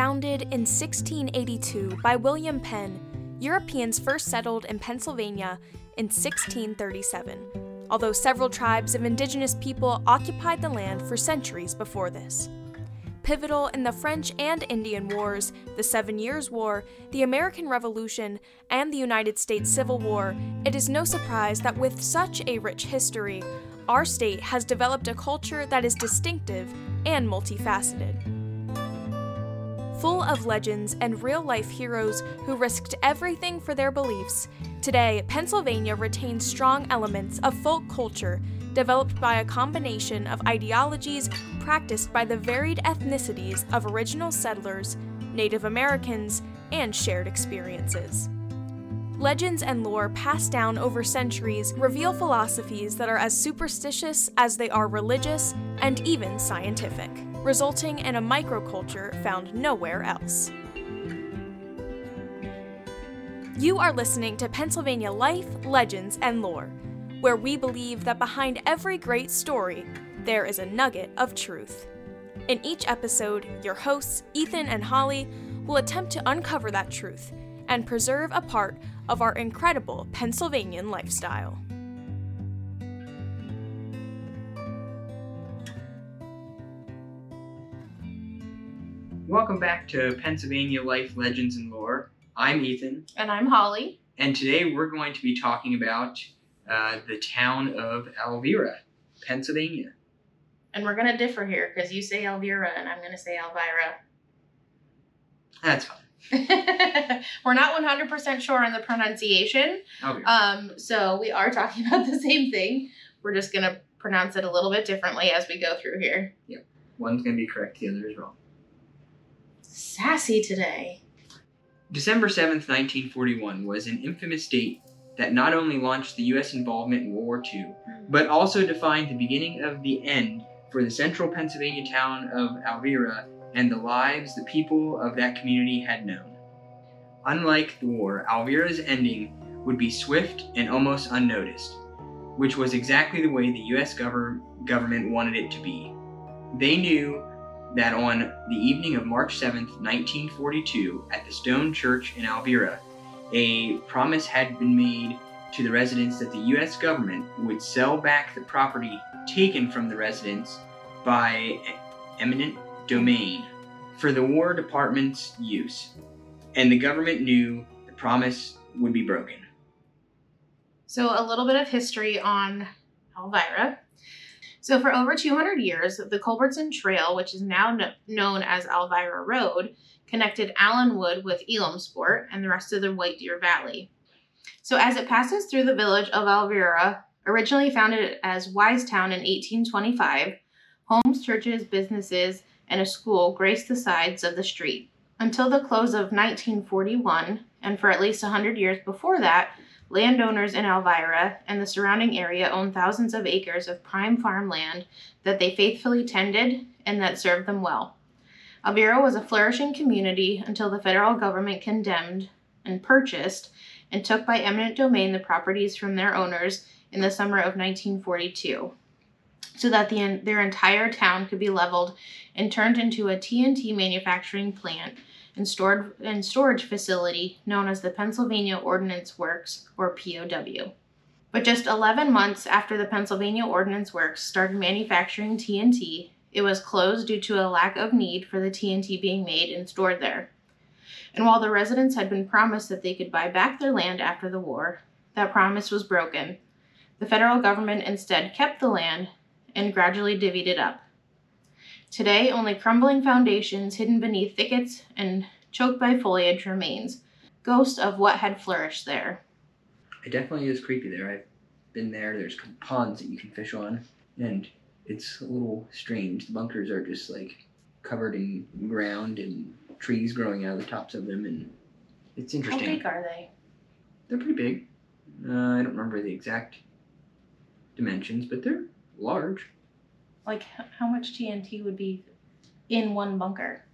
Founded in 1682 by William Penn, Europeans first settled in Pennsylvania in 1637, although several tribes of indigenous people occupied the land for centuries before this. Pivotal in the French and Indian Wars, the Seven Years' War, the American Revolution, and the United States Civil War, it is no surprise that with such a rich history, our state has developed a culture that is distinctive and multifaceted. Full of legends and real life heroes who risked everything for their beliefs, today Pennsylvania retains strong elements of folk culture developed by a combination of ideologies practiced by the varied ethnicities of original settlers, Native Americans, and shared experiences. Legends and lore passed down over centuries reveal philosophies that are as superstitious as they are religious and even scientific, resulting in a microculture found nowhere else. You are listening to Pennsylvania Life, Legends, and Lore, where we believe that behind every great story, there is a nugget of truth. In each episode, your hosts, Ethan and Holly, will attempt to uncover that truth and preserve a part of our incredible Pennsylvanian lifestyle. Welcome back to Pennsylvania Life Legends and Lore. I'm Ethan, And I'm Holly. and today we're going to be talking about uh, the town of Elvira, Pennsylvania. And we're gonna differ here because you say Elvira and I'm gonna say Elvira. That's fine. we're not 100% sure on the pronunciation. Okay. Um, so we are talking about the same thing. We're just gonna pronounce it a little bit differently as we go through here. Yep. One's going to be correct, the other is wrong. Sassy today. December 7th, 1941 was an infamous date that not only launched the U.S. involvement in World War II, hmm. but also defined the beginning of the end for the central Pennsylvania town of Elvira and the lives the people of that community had known. Unlike the war, Elvira's ending would be swift and almost unnoticed, which was exactly the way the U.S. Gover- government wanted it to be. They knew that on the evening of March 7th, 1942, at the Stone Church in Elvira, a promise had been made to the residents that the U.S. government would sell back the property taken from the residents by eminent domain for the War Department's use. And the government knew the promise would be broken. So, a little bit of history on Elvira. So, for over 200 years, the Culbertson Trail, which is now kn- known as Elvira Road, connected Allenwood with Elimsport and the rest of the White Deer Valley. So, as it passes through the village of Elvira, originally founded as Wisetown in 1825, homes, churches, businesses, and a school graced the sides of the street. Until the close of 1941, and for at least 100 years before that, Landowners in Elvira and the surrounding area owned thousands of acres of prime farmland that they faithfully tended and that served them well. Elvira was a flourishing community until the federal government condemned and purchased and took by eminent domain the properties from their owners in the summer of 1942 so that the, their entire town could be leveled and turned into a TNT manufacturing plant and stored and storage facility known as the Pennsylvania Ordnance Works or POW. But just 11 months after the Pennsylvania Ordnance Works started manufacturing TNT, it was closed due to a lack of need for the TNT being made and stored there. And while the residents had been promised that they could buy back their land after the war, that promise was broken. The federal government instead kept the land and gradually divvied it up. Today, only crumbling foundations hidden beneath thickets and choked by foliage remains, ghost of what had flourished there. It definitely is creepy there. I've been there. There's ponds that you can fish on, and it's a little strange. The bunkers are just like covered in ground and trees growing out of the tops of them, and it's interesting. How big are they? They're pretty big. Uh, I don't remember the exact dimensions, but they're large. Like, how much TNT would be in one bunker?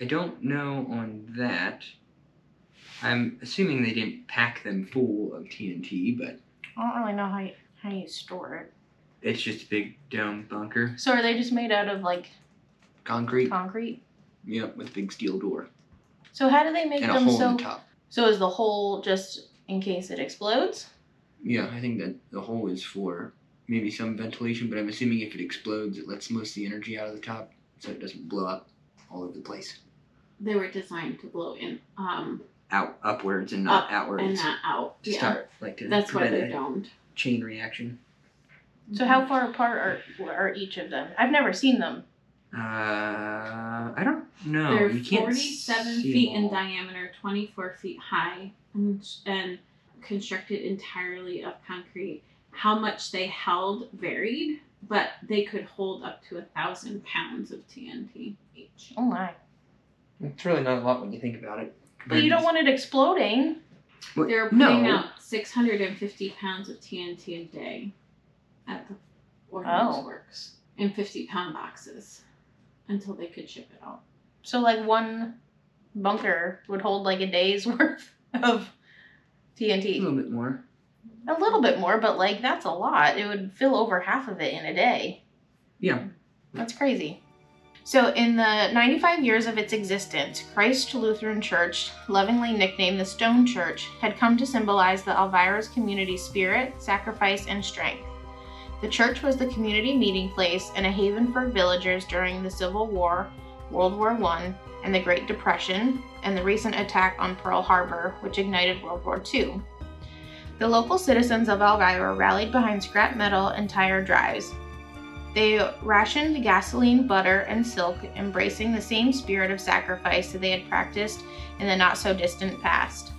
I don't know on that. I'm assuming they didn't pack them full of TNT, but I don't really know how you, how you store it. it's just a big dome bunker. So are they just made out of like Concrete. concrete? Yep, with a big steel door So how do they make and a them hole so? in the top. So is the hole just in case it explodes? Yeah, I think that the hole is for maybe some ventilation, but I'm assuming if it explodes, it lets most of the energy out of the top, so it doesn't blow up all over the place. They were designed to blow in um Out upwards and not Up outwards. and not out. to yeah. start like to That's why prevent they're a domed. chain reaction. So how far apart are are each of them? I've never seen them. Uh, I don't know. They're you can't 47 see feet in diameter, 24 feet high, and, and constructed entirely of concrete. How much they held varied, but they could hold up to a thousand pounds of TNT each. Oh my! It's really not a lot when you think about it. But you don't want it exploding. What- They're putting no. out 650 pounds of TNT a day at the Ordnance Oh. Works in 50 pound boxes until they could ship it out. So like one bunker would hold like a day's worth of TNT. a little bit more. A little bit more, but like that's a lot. It would fill over half of it in a day. Yeah. That's crazy. So, in the 95 years of its existence, Christ Lutheran Church, lovingly nicknamed the Stone Church, had come to symbolize the Elvira's community spirit, sacrifice, and strength. The church was the community meeting place and a haven for villagers during the Civil War, World War I, and the Great Depression, and the recent attack on Pearl Harbor, which ignited World War II. The local citizens of Elvira rallied behind scrap metal and tire drives, they rationed gasoline, butter, and silk, embracing the same spirit of sacrifice that they had practiced in the not so distant past.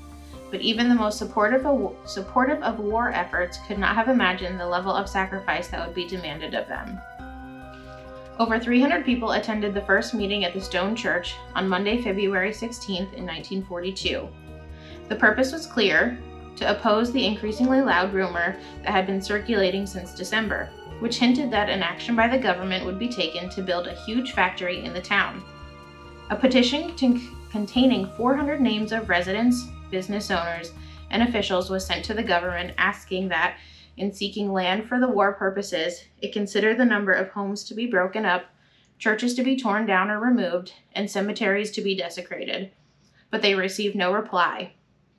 But even the most supportive of, supportive of war efforts could not have imagined the level of sacrifice that would be demanded of them. Over 300 people attended the first meeting at the Stone Church on Monday, February 16th in 1942. The purpose was clear to oppose the increasingly loud rumor that had been circulating since December which hinted that an action by the government would be taken to build a huge factory in the town. A petition t- containing 400 names of residents, business owners, and officials was sent to the government asking that, in seeking land for the war purposes, it consider the number of homes to be broken up, churches to be torn down or removed, and cemeteries to be desecrated. But they received no reply.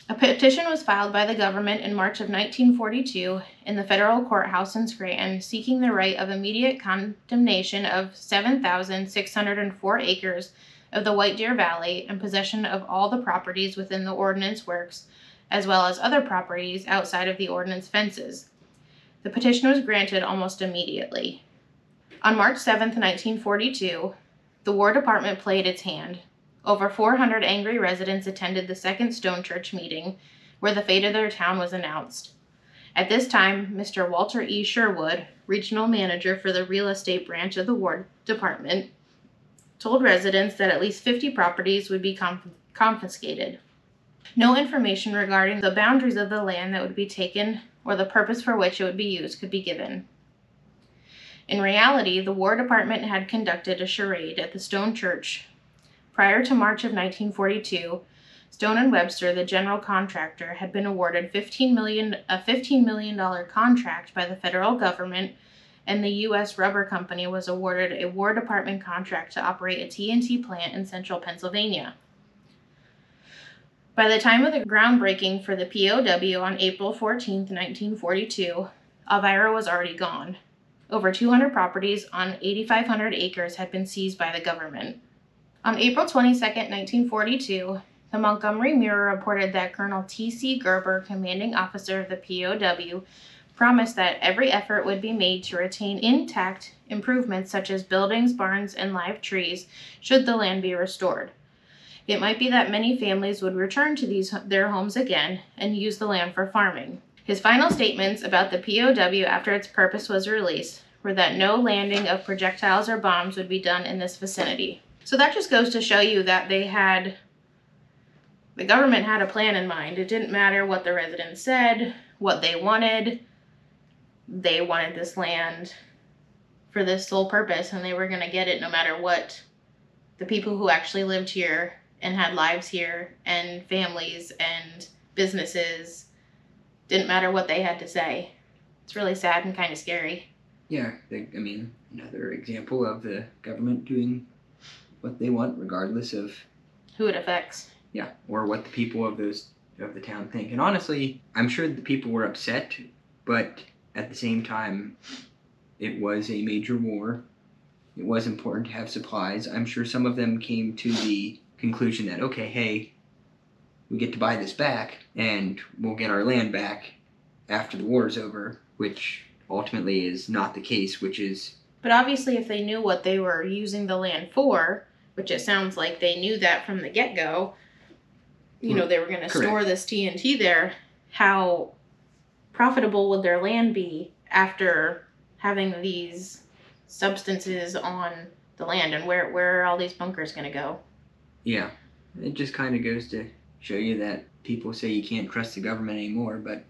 A petition was filed by the government in March of 1942 in the federal courthouse in Scranton seeking the right of immediate condemnation of 7,604 acres of the White Deer Valley and possession of all the properties within the ordnance works, as well as other properties outside of the ordnance fences. The petition was granted almost immediately. On March 7, 1942, the War Department played its hand. Over 400 angry residents attended the second Stone Church meeting, where the fate of their town was announced. At this time, Mr. Walter E. Sherwood, regional manager for the real estate branch of the War Department, told residents that at least 50 properties would be conf- confiscated. No information regarding the boundaries of the land that would be taken or the purpose for which it would be used could be given. In reality, the War Department had conducted a charade at the Stone Church Prior to March of 1942, Stone and Webster, the general contractor, had been awarded 15 million, a $15 million contract by the federal government, and the U.S. Rubber Company was awarded a War Department contract to operate a TNT plant in central Pennsylvania. By the time of the groundbreaking for the POW on April 14, 1942, Elvira was already gone. Over 200 properties on 8,500 acres had been seized by the government. On April 22, 1942, the Montgomery Mirror reported that Colonel T.C. Gerber, commanding officer of the POW, promised that every effort would be made to retain intact improvements such as buildings, barns, and live trees should the land be restored. It might be that many families would return to these their homes again and use the land for farming. His final statements about the POW after its purpose was released were that no landing of projectiles or bombs would be done in this vicinity. So that just goes to show you that they had the government had a plan in mind. It didn't matter what the residents said, what they wanted. They wanted this land for this sole purpose and they were going to get it no matter what the people who actually lived here and had lives here and families and businesses didn't matter what they had to say. It's really sad and kind of scary. Yeah, I, mean, another example of the government doing what they want, regardless of Who it affects. yeah, or what the people of those of the town think. And honestly, I'm sure the people were upset, but at the same time, it was a major war. It was important to have supplies. I'm sure some of them came to the conclusion that okay, hey, we get to buy this back, and we'll get our land back after the war is over, which ultimately is not the case. Which is But obviously, if they knew what they were using the land for, which it sounds like they knew that from the get go, you hmm. know, they were going to store this TNT there, how profitable would their land be after having these substances on the land? And where, where are all these bunkers going to go? yeah, it just kind of goes to show you that people say you can't trust the government anymore, but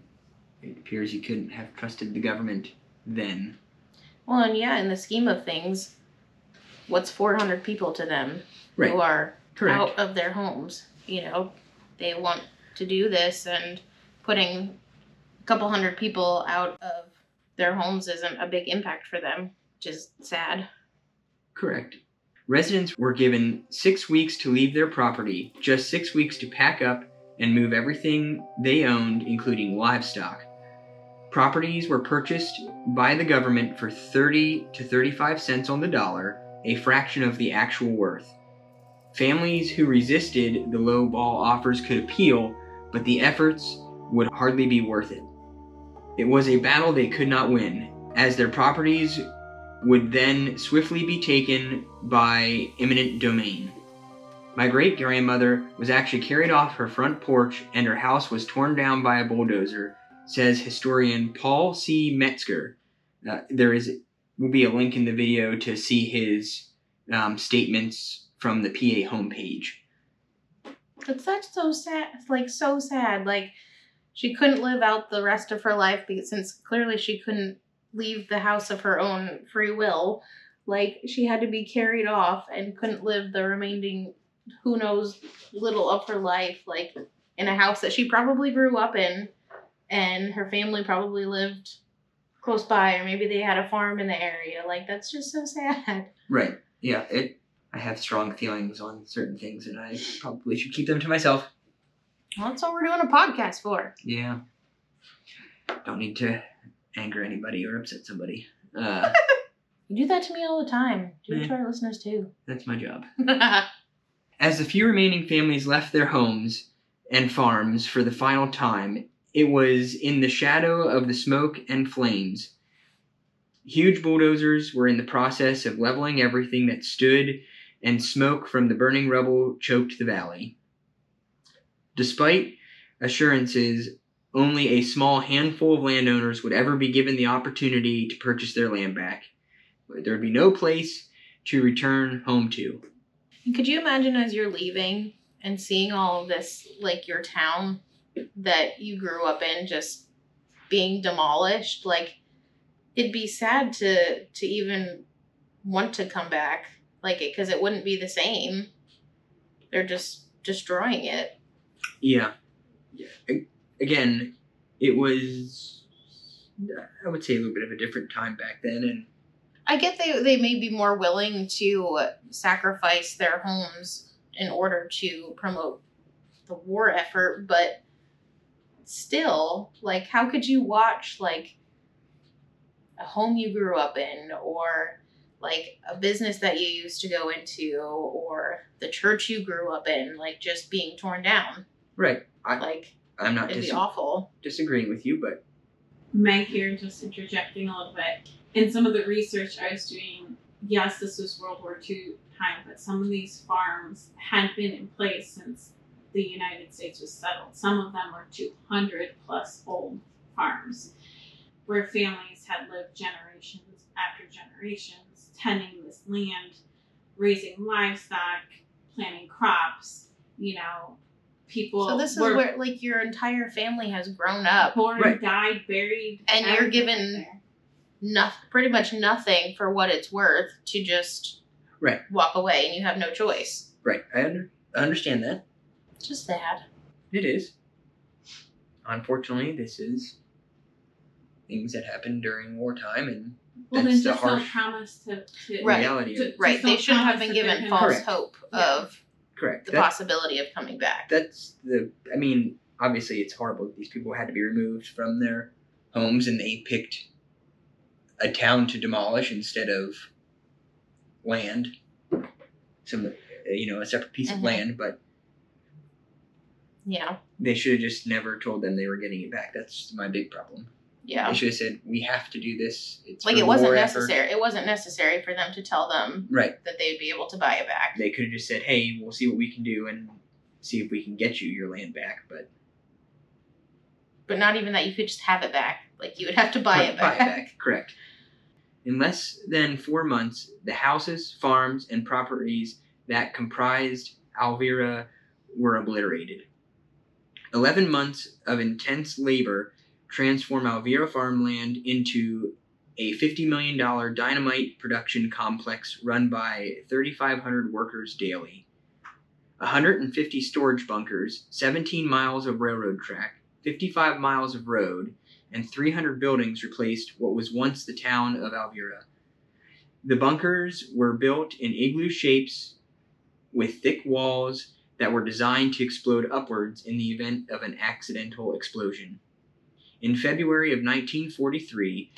it appears you couldn't have trusted the government then. Well, and yeah, in the scheme of things, what's 400 people to them Right. who are Correct. out of their homes. You know, they want to do this, and putting a couple hundred people out of their homes isn't a big impact for them, which is sad. Correct. Residents were given six weeks to leave their property, just six weeks to pack up and move everything they owned, including livestock. Properties were purchased by the government for 30 to 35 cents on the dollar, a fraction of the actual worth. Families who resisted the low ball offers could appeal, but the efforts would hardly be worth it. It was a battle they could not win, as their properties would then swiftly be taken by eminent domain. My great grandmother was actually carried off her front porch and her house was torn down by a bulldozer, says historian Paul C. Metzger. Uh, there is will be a link in the video to see his um, statements from the PA homepage. But that's so sad. It's like so sad. Like she couldn't live out the rest of her life because since clearly she couldn't leave the house of her own free will. Like she had to be carried off and couldn't live the remaining who knows little of her life like in a house that she probably grew up in and her family probably lived close by or maybe they had a farm in the area. Like that's just so sad. Right. Yeah. It. I have strong feelings on certain things, and I probably should keep them to myself. Well, that's what we're doing a podcast for. Yeah. Don't need to anger anybody or upset somebody. Uh, You do that to me all the time. Do it Yeah. to our listeners too. that's my job. As the few remaining families left their homes and farms for the final time, it was in the shadow of the smoke and flames. Huge bulldozers were in the process of leveling everything that stood, and smoke from the burning rubble choked the valley. Despite assurances only a small handful of landowners would ever be given the opportunity to purchase their land back, there would be no place to return home to. And could you imagine as you're leaving and seeing all of this, like your town that you grew up in, just being demolished? Like, it'd be sad to to even want to come back, like it, because it wouldn't be the same. They're just destroying it. Yeah. yeah. Again, it was, I would say, a little bit of a different time back then, and I get they they may be more willing to sacrifice their homes in order to promote the war effort, but still, like how could you watch like a home you grew up in or like a business that you used to go into or the church you grew up in like just being torn down? right. I, Like I'm not it'd dis- be awful. disagreeing with you, but Meg here, just interjecting a little bit. In some of the research I was doing, yes, this was World War II time, but some of these farms had been in place since the United States was settled. Some of them were 200 plus old farms where families had lived generations after generations tending this land, raising livestock, planting crops, you know, people So this is where like your entire family has grown up. born, Right. died, buried, And you're given- there. nothing, pretty much nothing for what it's worth to just Right. walk away, and you have no choice. right. I, under, I understand that. It's just sad. It is. Unfortunately, this is things that happened during wartime, and Well, That's then the just harsh promise to, to Right. reality. To- of it. Right. They shouldn't have been given false Correct. hope Yeah. of Correct. the That- possibility of coming back. that's the. I mean, obviously, it's horrible. These people had to be removed from their homes, and they picked a town to demolish instead of land. Some, you know, a separate piece Mhm. of land, but yeah. they should have just never told them they were getting it back. That's my big problem. Yeah. They should have said, "We have to do this." It's Like it wasn't war effort." necessary. It wasn't necessary for them to tell them Right. that they'd be able to buy it back. They could have just said, "Hey, we'll see what we can do and see if we can get you your land back." But But not even that you could just have it back. Like you would have to buy it back. Correct. In less than four months, the houses, farms, and properties that comprised Alvira were obliterated. Eleven months of intense labor transform Alvira farmland into a $50 million dynamite production complex run by 3,500 workers daily. 150 storage bunkers, 17 miles of railroad track, 55 miles of road, and 300 buildings replaced what was once the town of Alvira. The bunkers were built in igloo shapes with thick walls that were designed to explode upwards in the event of an accidental explosion. In February of 1943,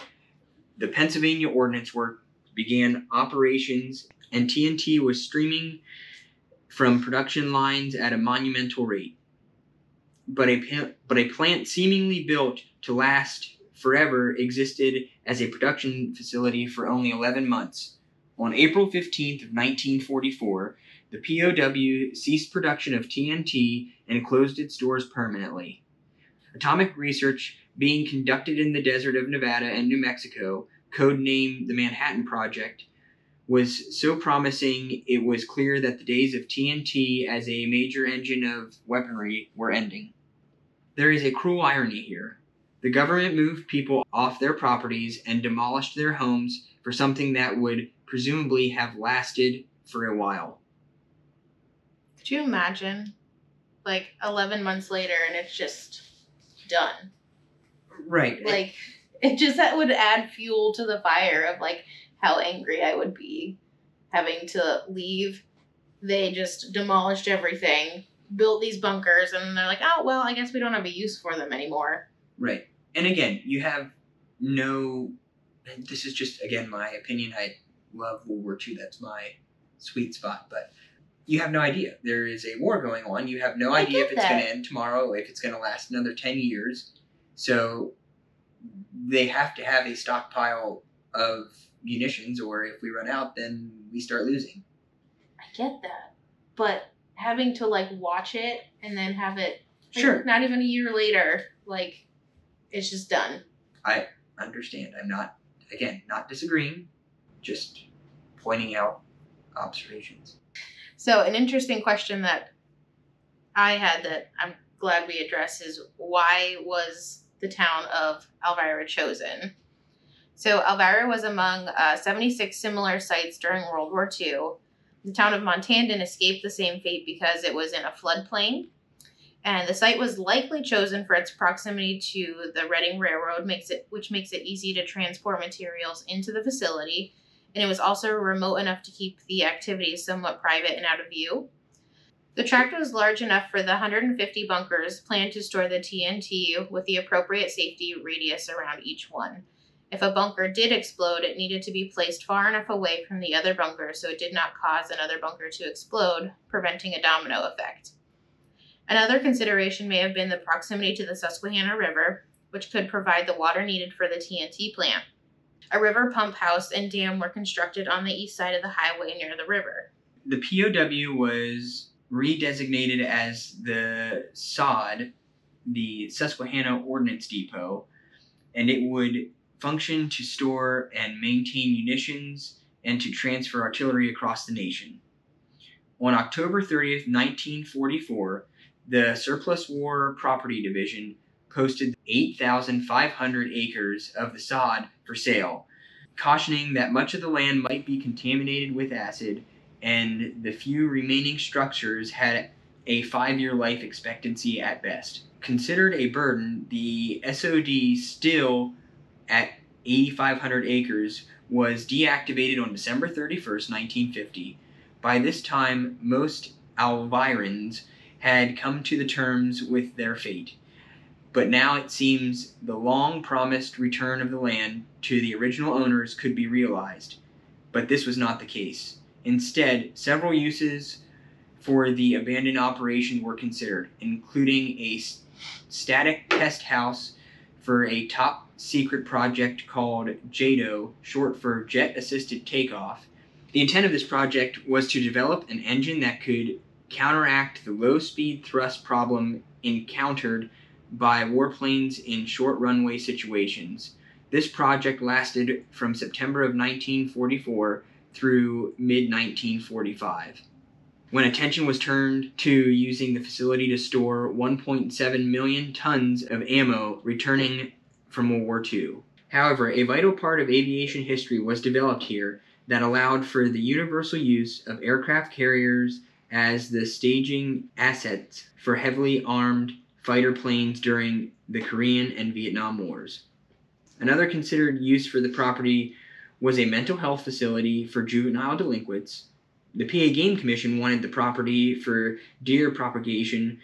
the Pennsylvania Ordnance Works began operations, and TNT was streaming from production lines at a monumental rate but a but a plant seemingly built to last forever existed as a production facility for only 11 months. On April 15th of 1944, the POW ceased production of TNT and closed its doors permanently. Atomic research being conducted in the desert of Nevada and New Mexico, codenamed the Manhattan Project, was so promising it was clear that the days of TNT as a major engine of weaponry were ending. There is a cruel irony here. The government moved people off their properties and demolished their homes for something that would presumably have lasted for a while. Could you imagine? Like eleven months later and it's just done. Right. Like it just that would add fuel to the fire of like how angry I would be having to leave. They just demolished everything, built these bunkers, and they're like, oh well, I guess we don't have a use for them anymore. Right. And again, you have no. This is just, again, my opinion. I love World War II. That's my sweet spot. But you have no idea. There is a war going on. You have no I idea if it's going to end tomorrow, if it's going to last another 10 years. So they have to have a stockpile of munitions, or if we run out, then we start losing. I get that. But having to like watch it and then have it like, Sure. not even a year later, like it's just done. I understand. I'm not, again, not disagreeing, just pointing out observations. So, an interesting question that I had that I'm glad we addressed is why was the town of Elvira chosen? So, Elvira was among uh, 76 similar sites during World War II. The town of Montandon escaped the same fate because it was in a floodplain. And the site was likely chosen for its proximity to the Reading Railroad, makes it which makes it easy to transport materials into the facility and it was also remote enough to keep the activities somewhat private and out of view. The tract was large enough for the 150 bunkers planned to store the TNT with the appropriate safety radius around each one. If a bunker did explode, it needed to be placed far enough away from the other bunkers so it did not cause another bunker to explode, preventing a domino effect. Another consideration may have been the proximity to the Susquehanna River, which could provide the water needed for the TNT plant. A river pump house and dam were constructed on the east side of the highway near the river. The POW was redesignated as the SOD, the Susquehanna Ordnance Depot, and it would function to store and maintain munitions and to transfer artillery across the nation. On October 30th, 1944, the Surplus War Property Division posted 8,500 acres of the SOD for sale, cautioning that much of the land might be contaminated with acid and the few remaining structures had a five year life expectancy at best. Considered a burden, the SOD still at 8,500 acres was deactivated on December 31st, 1950. By this time, most Alvirans had come to the terms with their fate. But now it seems the long promised return of the land to the original owners could be realized. But this was not the case. Instead, several uses for the abandoned operation were considered, including a static test house for a top secret project called JATO, short for Jet Assisted Takeoff. The intent of this project was to develop an engine that could counteract the low speed thrust problem encountered by warplanes in short runway situations. This project lasted from September of 1944 through mid 1945 when attention was turned to using the facility to store 1.7 million tons of ammo returning from World War II. However, a vital part of aviation history was developed here that allowed for the universal use of aircraft carriers as the staging assets for heavily armed fighter planes during the Korean and Vietnam Wars. Another considered use for the property was a mental health facility for juvenile delinquents. The PA Game Commission wanted the property for deer propagation.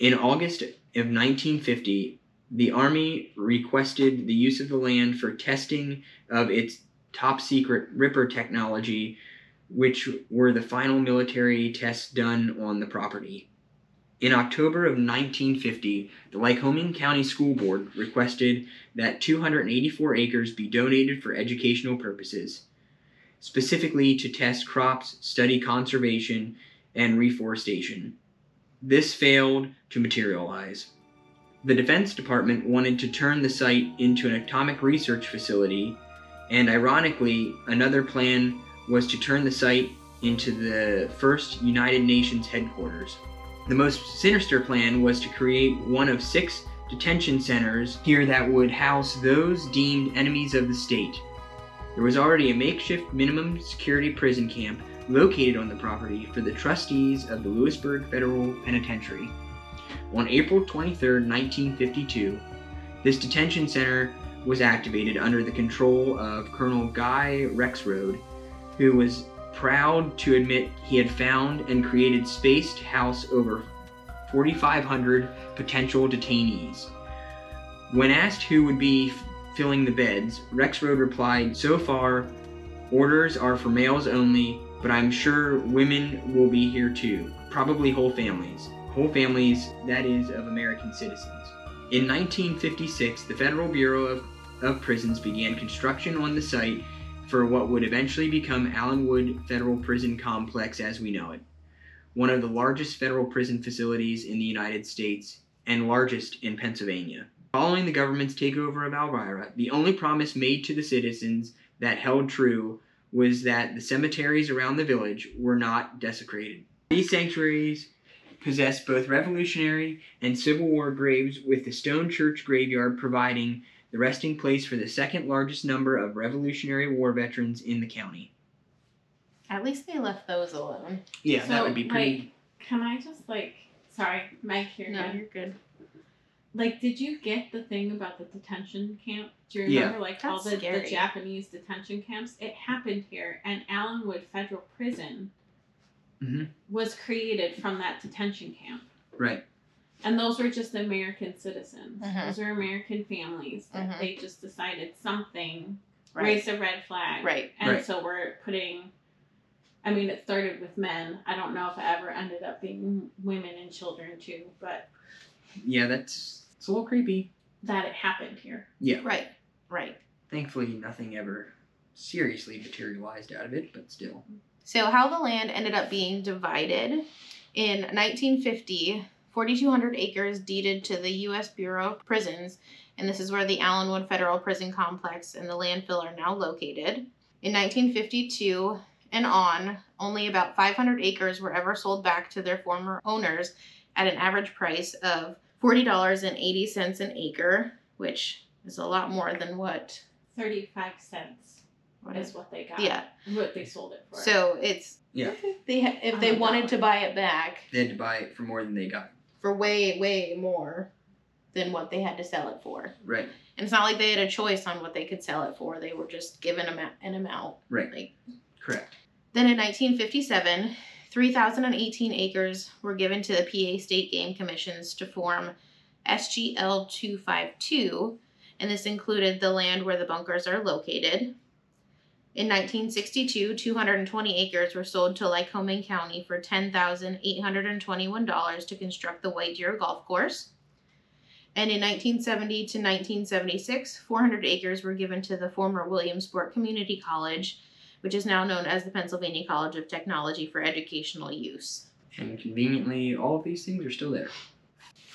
In August of 1950, the Army requested the use of the land for testing of its top secret Ripper technology, which were the final military tests done on the property. In October of 1950, the Lycoming County School Board requested that 284 acres be donated for educational purposes, specifically to test crops, study conservation, and reforestation. This failed to materialize. The Defense Department wanted to turn the site into an atomic research facility, and ironically, another plan was to turn the site into the first United Nations headquarters. The most sinister plan was to create one of six detention centers here that would house those deemed enemies of the state. There was already a makeshift minimum security prison camp located on the property for the trustees of the Lewisburg Federal Penitentiary. On April 23, 1952, this detention center was activated under the control of Colonel Guy Rexroad, who was proud to admit he had found and created space to house over 4,500 potential detainees. When asked who would be filling the beds, Rexroad replied, So far, orders are for males only, but I'm sure women will be here too. Probably whole families. Whole families, that is, of American citizens. In 1956, the Federal Bureau of, of Prisons began construction on the site for what would eventually become Allenwood Federal Prison Complex as we know it, one of the largest federal prison facilities in the United States and largest in Pennsylvania. Following the government's takeover of Elvira, the only promise made to the citizens that held true was that the cemeteries around the village were not desecrated. These sanctuaries possessed both Revolutionary and Civil War graves, with the stone church graveyard providing the resting place for the second largest number of Revolutionary War veterans in the county. At least they left those alone. Yeah, that would be pretty. Like, can I just like, sorry, Mike, here. No, you're good. Like, did you get the thing about the detention camp? Do you Yeah. remember like all That's the, the scary. Japanese detention camps? It happened here, and Allenwood Federal Prison Mhm. was created from that detention camp. right. And those were just American citizens. Mhm. Those are American families that Mhm. they just decided something Right. raised a red flag. Right. And Right. so we're putting I mean it started with men. I don't know if it ever ended up being women and children too, but Yeah, that's it's a little creepy. that it happened here. Yeah. Right. Right. Thankfully, nothing ever seriously materialized out of it, but still. So, how the land ended up being divided in 1950, 4,200 acres deeded to the U.S. Bureau of Prisons, and this is where the Allenwood Federal Prison Complex and the landfill are now located. In 1952 and on, only about 500 acres were ever sold back to their former owners at an average price of $40.80 an acre, which is a lot more than what. Thirty five cents What is is what they got. yeah. What they sold it for. So it's Yeah. they if they Oh, wanted to buy it back, They had to buy it for more than they got. For way, way more than what they had to sell it for. Right. And it's not like they had a choice on what they could sell it for. They were just given an amount. Right. Like Correct. then in 1957, 3,018 acres were given to the PA State Game Commissions to form SGL 252, and this included the land where the bunkers are located. In 1962, 220 acres were sold to Lycoming County for $10,821 to construct the White Deer Golf Course. And in 1970 to 1976, 400 acres were given to the former Williamsport Community College which is now known as the Pennsylvania College of Technology for educational use. And conveniently, all of these things are still there.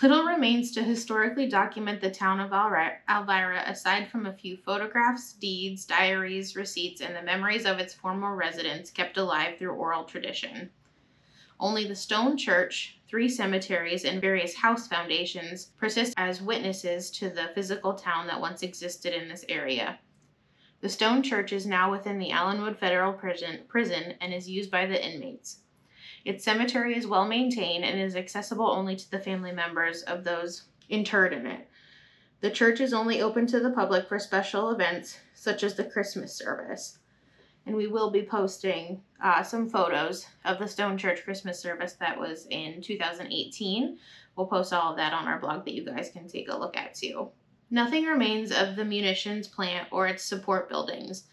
Little remains to historically document the town of Elvira aside from a few photographs, deeds, diaries, receipts, and the memories of its former residents kept alive through oral tradition. Only the stone church, three cemeteries, and various house foundations persist as witnesses to the physical town that once existed in this area. The stone church is now within the Allenwood Federal Prison, prison and is used by the inmates. Its cemetery is well maintained and is accessible only to the family members of those interred in it. The church is only open to the public for special events such as the Christmas service. And we will be posting uh, some photos of the Stone Church Christmas service that was in 2018. We'll post all of that on our blog that you guys can take a look at too. Nothing remains of the munitions plant or its support buildings.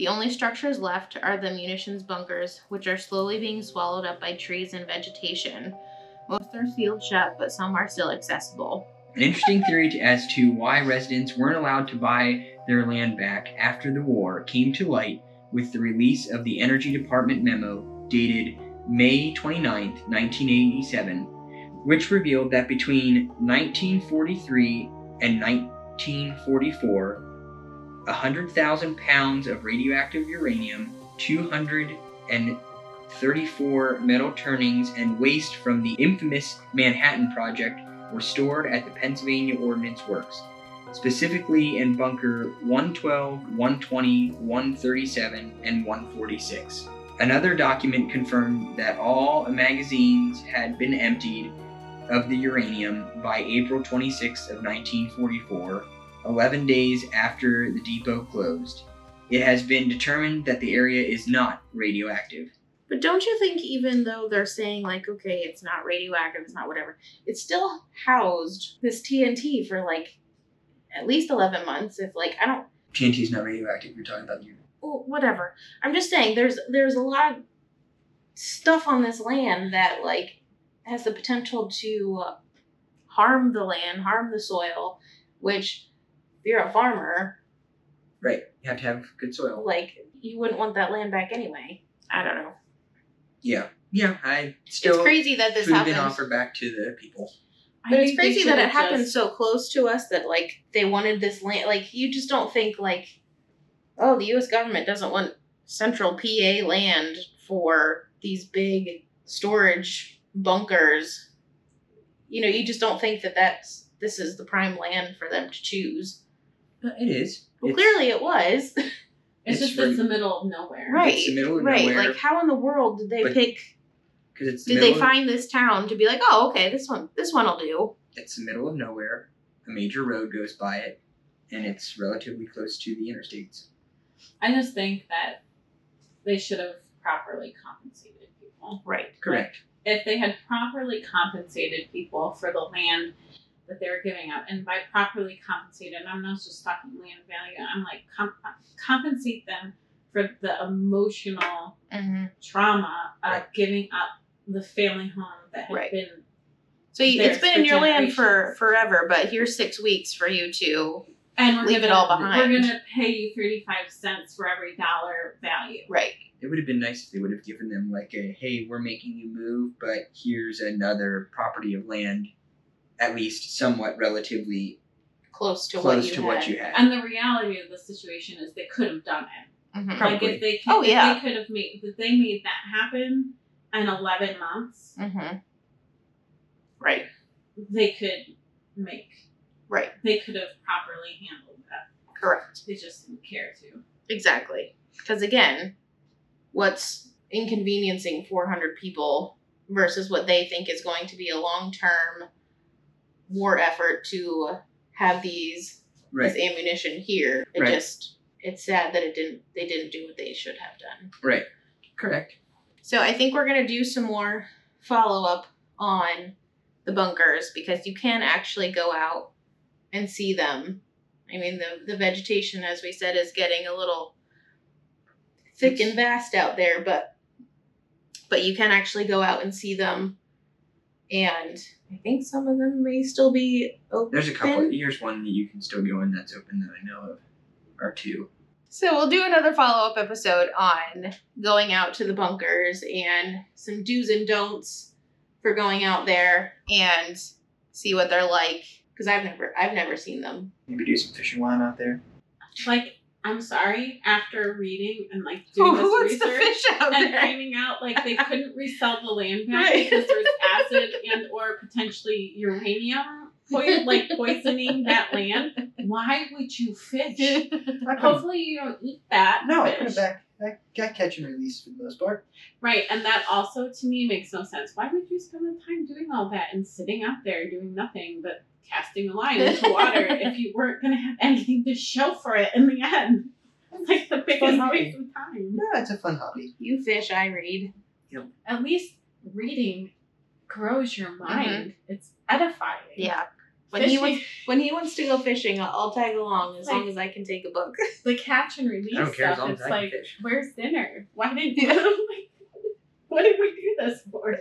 The only structures left are the munitions bunkers, which are slowly being swallowed up by trees and vegetation. Most are sealed shut, but some are still accessible. An interesting theory as to why residents weren't allowed to buy their land back after the war came to light with the release of the Energy Department memo dated May 29, 1987, which revealed that between 1943 and 1944, 100,000 pounds of radioactive uranium, 234 metal turnings, and waste from the infamous Manhattan Project were stored at the Pennsylvania Ordnance Works, specifically in Bunker 112, 120, 137, and 146. Another document confirmed that all magazines had been emptied of the uranium by April 26 of 1944, 11 days after the depot closed. It has been determined that the area is not radioactive. But don't you think, even though they're saying, like, okay, it's not radioactive, it's not whatever, it still housed this TNT for like at least 11 months? If, like, I don't, TNT is not radioactive. You're talking about you. well, whatever. I'm just saying, there's there's a lot of stuff on this land that, like, has the potential to harm the land, harm the soil, which, if you're a farmer, Right. You have to have good soil. like, you wouldn't want that land back anyway. I don't know. Yeah. Yeah. I still it's crazy that this should have been happens. offered back to the people. I But it's crazy that it should've happened so close to us that like they wanted this land. Like you just don't think like, oh, the U.S. government doesn't want central PA land for these big storage bunkers. You know, you just don't think that that's this is the prime land for them to choose. Uh, It is. Well, It's- clearly it was. It's, It's just for- it's the middle of nowhere. right. It's the middle of right. nowhere. Like how in the world did they But- pick? Because it's the Did they middle of- find this town to be like, oh, okay, this one, this one'll do. it's the middle of nowhere. A major road goes by it, and it's relatively close to the interstates. I just think that they should have properly compensated people. Right. Correct. If they had properly compensated people for the land that they're giving up, and by properly compensated, I'm not just talking land value. I'm like comp- compensate them for the emotional Mm-hmm. trauma of Right. giving up the family home that had Right. been So you, it's been in your land for forever, but here's six weeks for you to. and we're Leave it gonna, all behind. We're gonna pay you thirty five cents for every dollar value. Right. It would have been nice if they would have given them like a, hey, we're making you move, but here's another property of land, at least somewhat relatively Close to close what you to had. what you had. And the reality of the situation is they could have done it. Mhm. Like if they could, Oh, yeah. if they could have made if they made that happen in eleven months, Mhm. Right. they could make Right. they could have properly handled that. Correct. They just didn't care to. Exactly. Because again, what's inconveniencing 400 people versus what they think is going to be a long term war effort to have these Right. as ammunition here. It Right. just it's sad that it didn't they didn't do what they should have done. Right. Correct. So I think we're gonna do some more follow up on the bunkers because you can actually go out and see them. I mean the the vegetation as we said is getting a little thick and vast out there, but but you can actually go out and see them and I think some of them may still be open. There's a couple. Here's one that you can still go in that's open that I know of, or two. So we'll do another follow up episode on going out to the bunkers and some do's and don'ts for going out there and see what they're like because I've never I've never seen them. Maybe do some fishing while I'm out there. Like, I'm sorry, after reading and like doing this research out and finding out like they couldn't resell the land back Right. because there's acid and or potentially uranium po- like poisoning that land. Why would you fish? Hopefully you don't eat that. No, I fish. put it back. I got catch and release for the most part. Right, and that also to me makes no sense. Why would you spend the time doing all that and sitting out there doing nothing but casting a line into water if you weren't going to have anything to show for it in the end? It's like the biggest hobby. waste of time. No, it's a fun hobby. You fish, I read. At least reading grows your mm-hmm. mind. It's edifying. Yeah. When he wants when he wants to go fishing, I'll, I'll tag along as long as I can take a book. the catch and release I care as stuff. long as It's I like, fish. where's dinner? Why didn't Yeah. what did we do this for?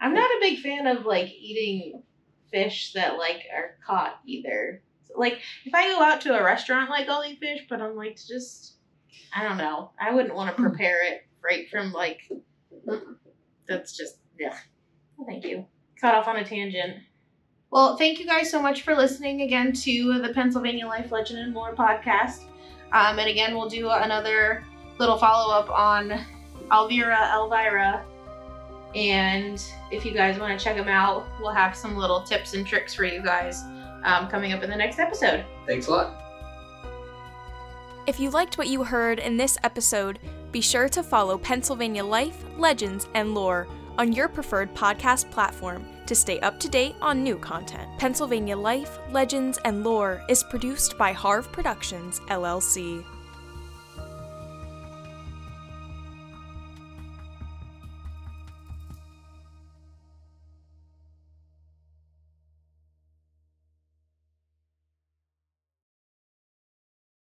I'm not a big fan of like eating fish that like are caught either. Like if I go out to a restaurant, like I'll eat fish, but I'm like just I don't know. I wouldn't want to hmm. prepare it right from like. That's just yeah. Well, thank you. Caught off on a tangent. Well, thank you guys so much for listening again to the Pennsylvania Life Legend and Lore podcast. Um, and again, we'll do another little follow up on Alvira Elvira and if you guys want to check them out, we'll have some little tips and tricks for you guys um, coming up in the next episode. Thanks a lot. If you liked what you heard in this episode, be sure to follow Pennsylvania Life, Legends, and Lore on your preferred podcast platform to stay up to date on new content. Pennsylvania Life, Legends, and Lore is produced by Harv Productions, LLC.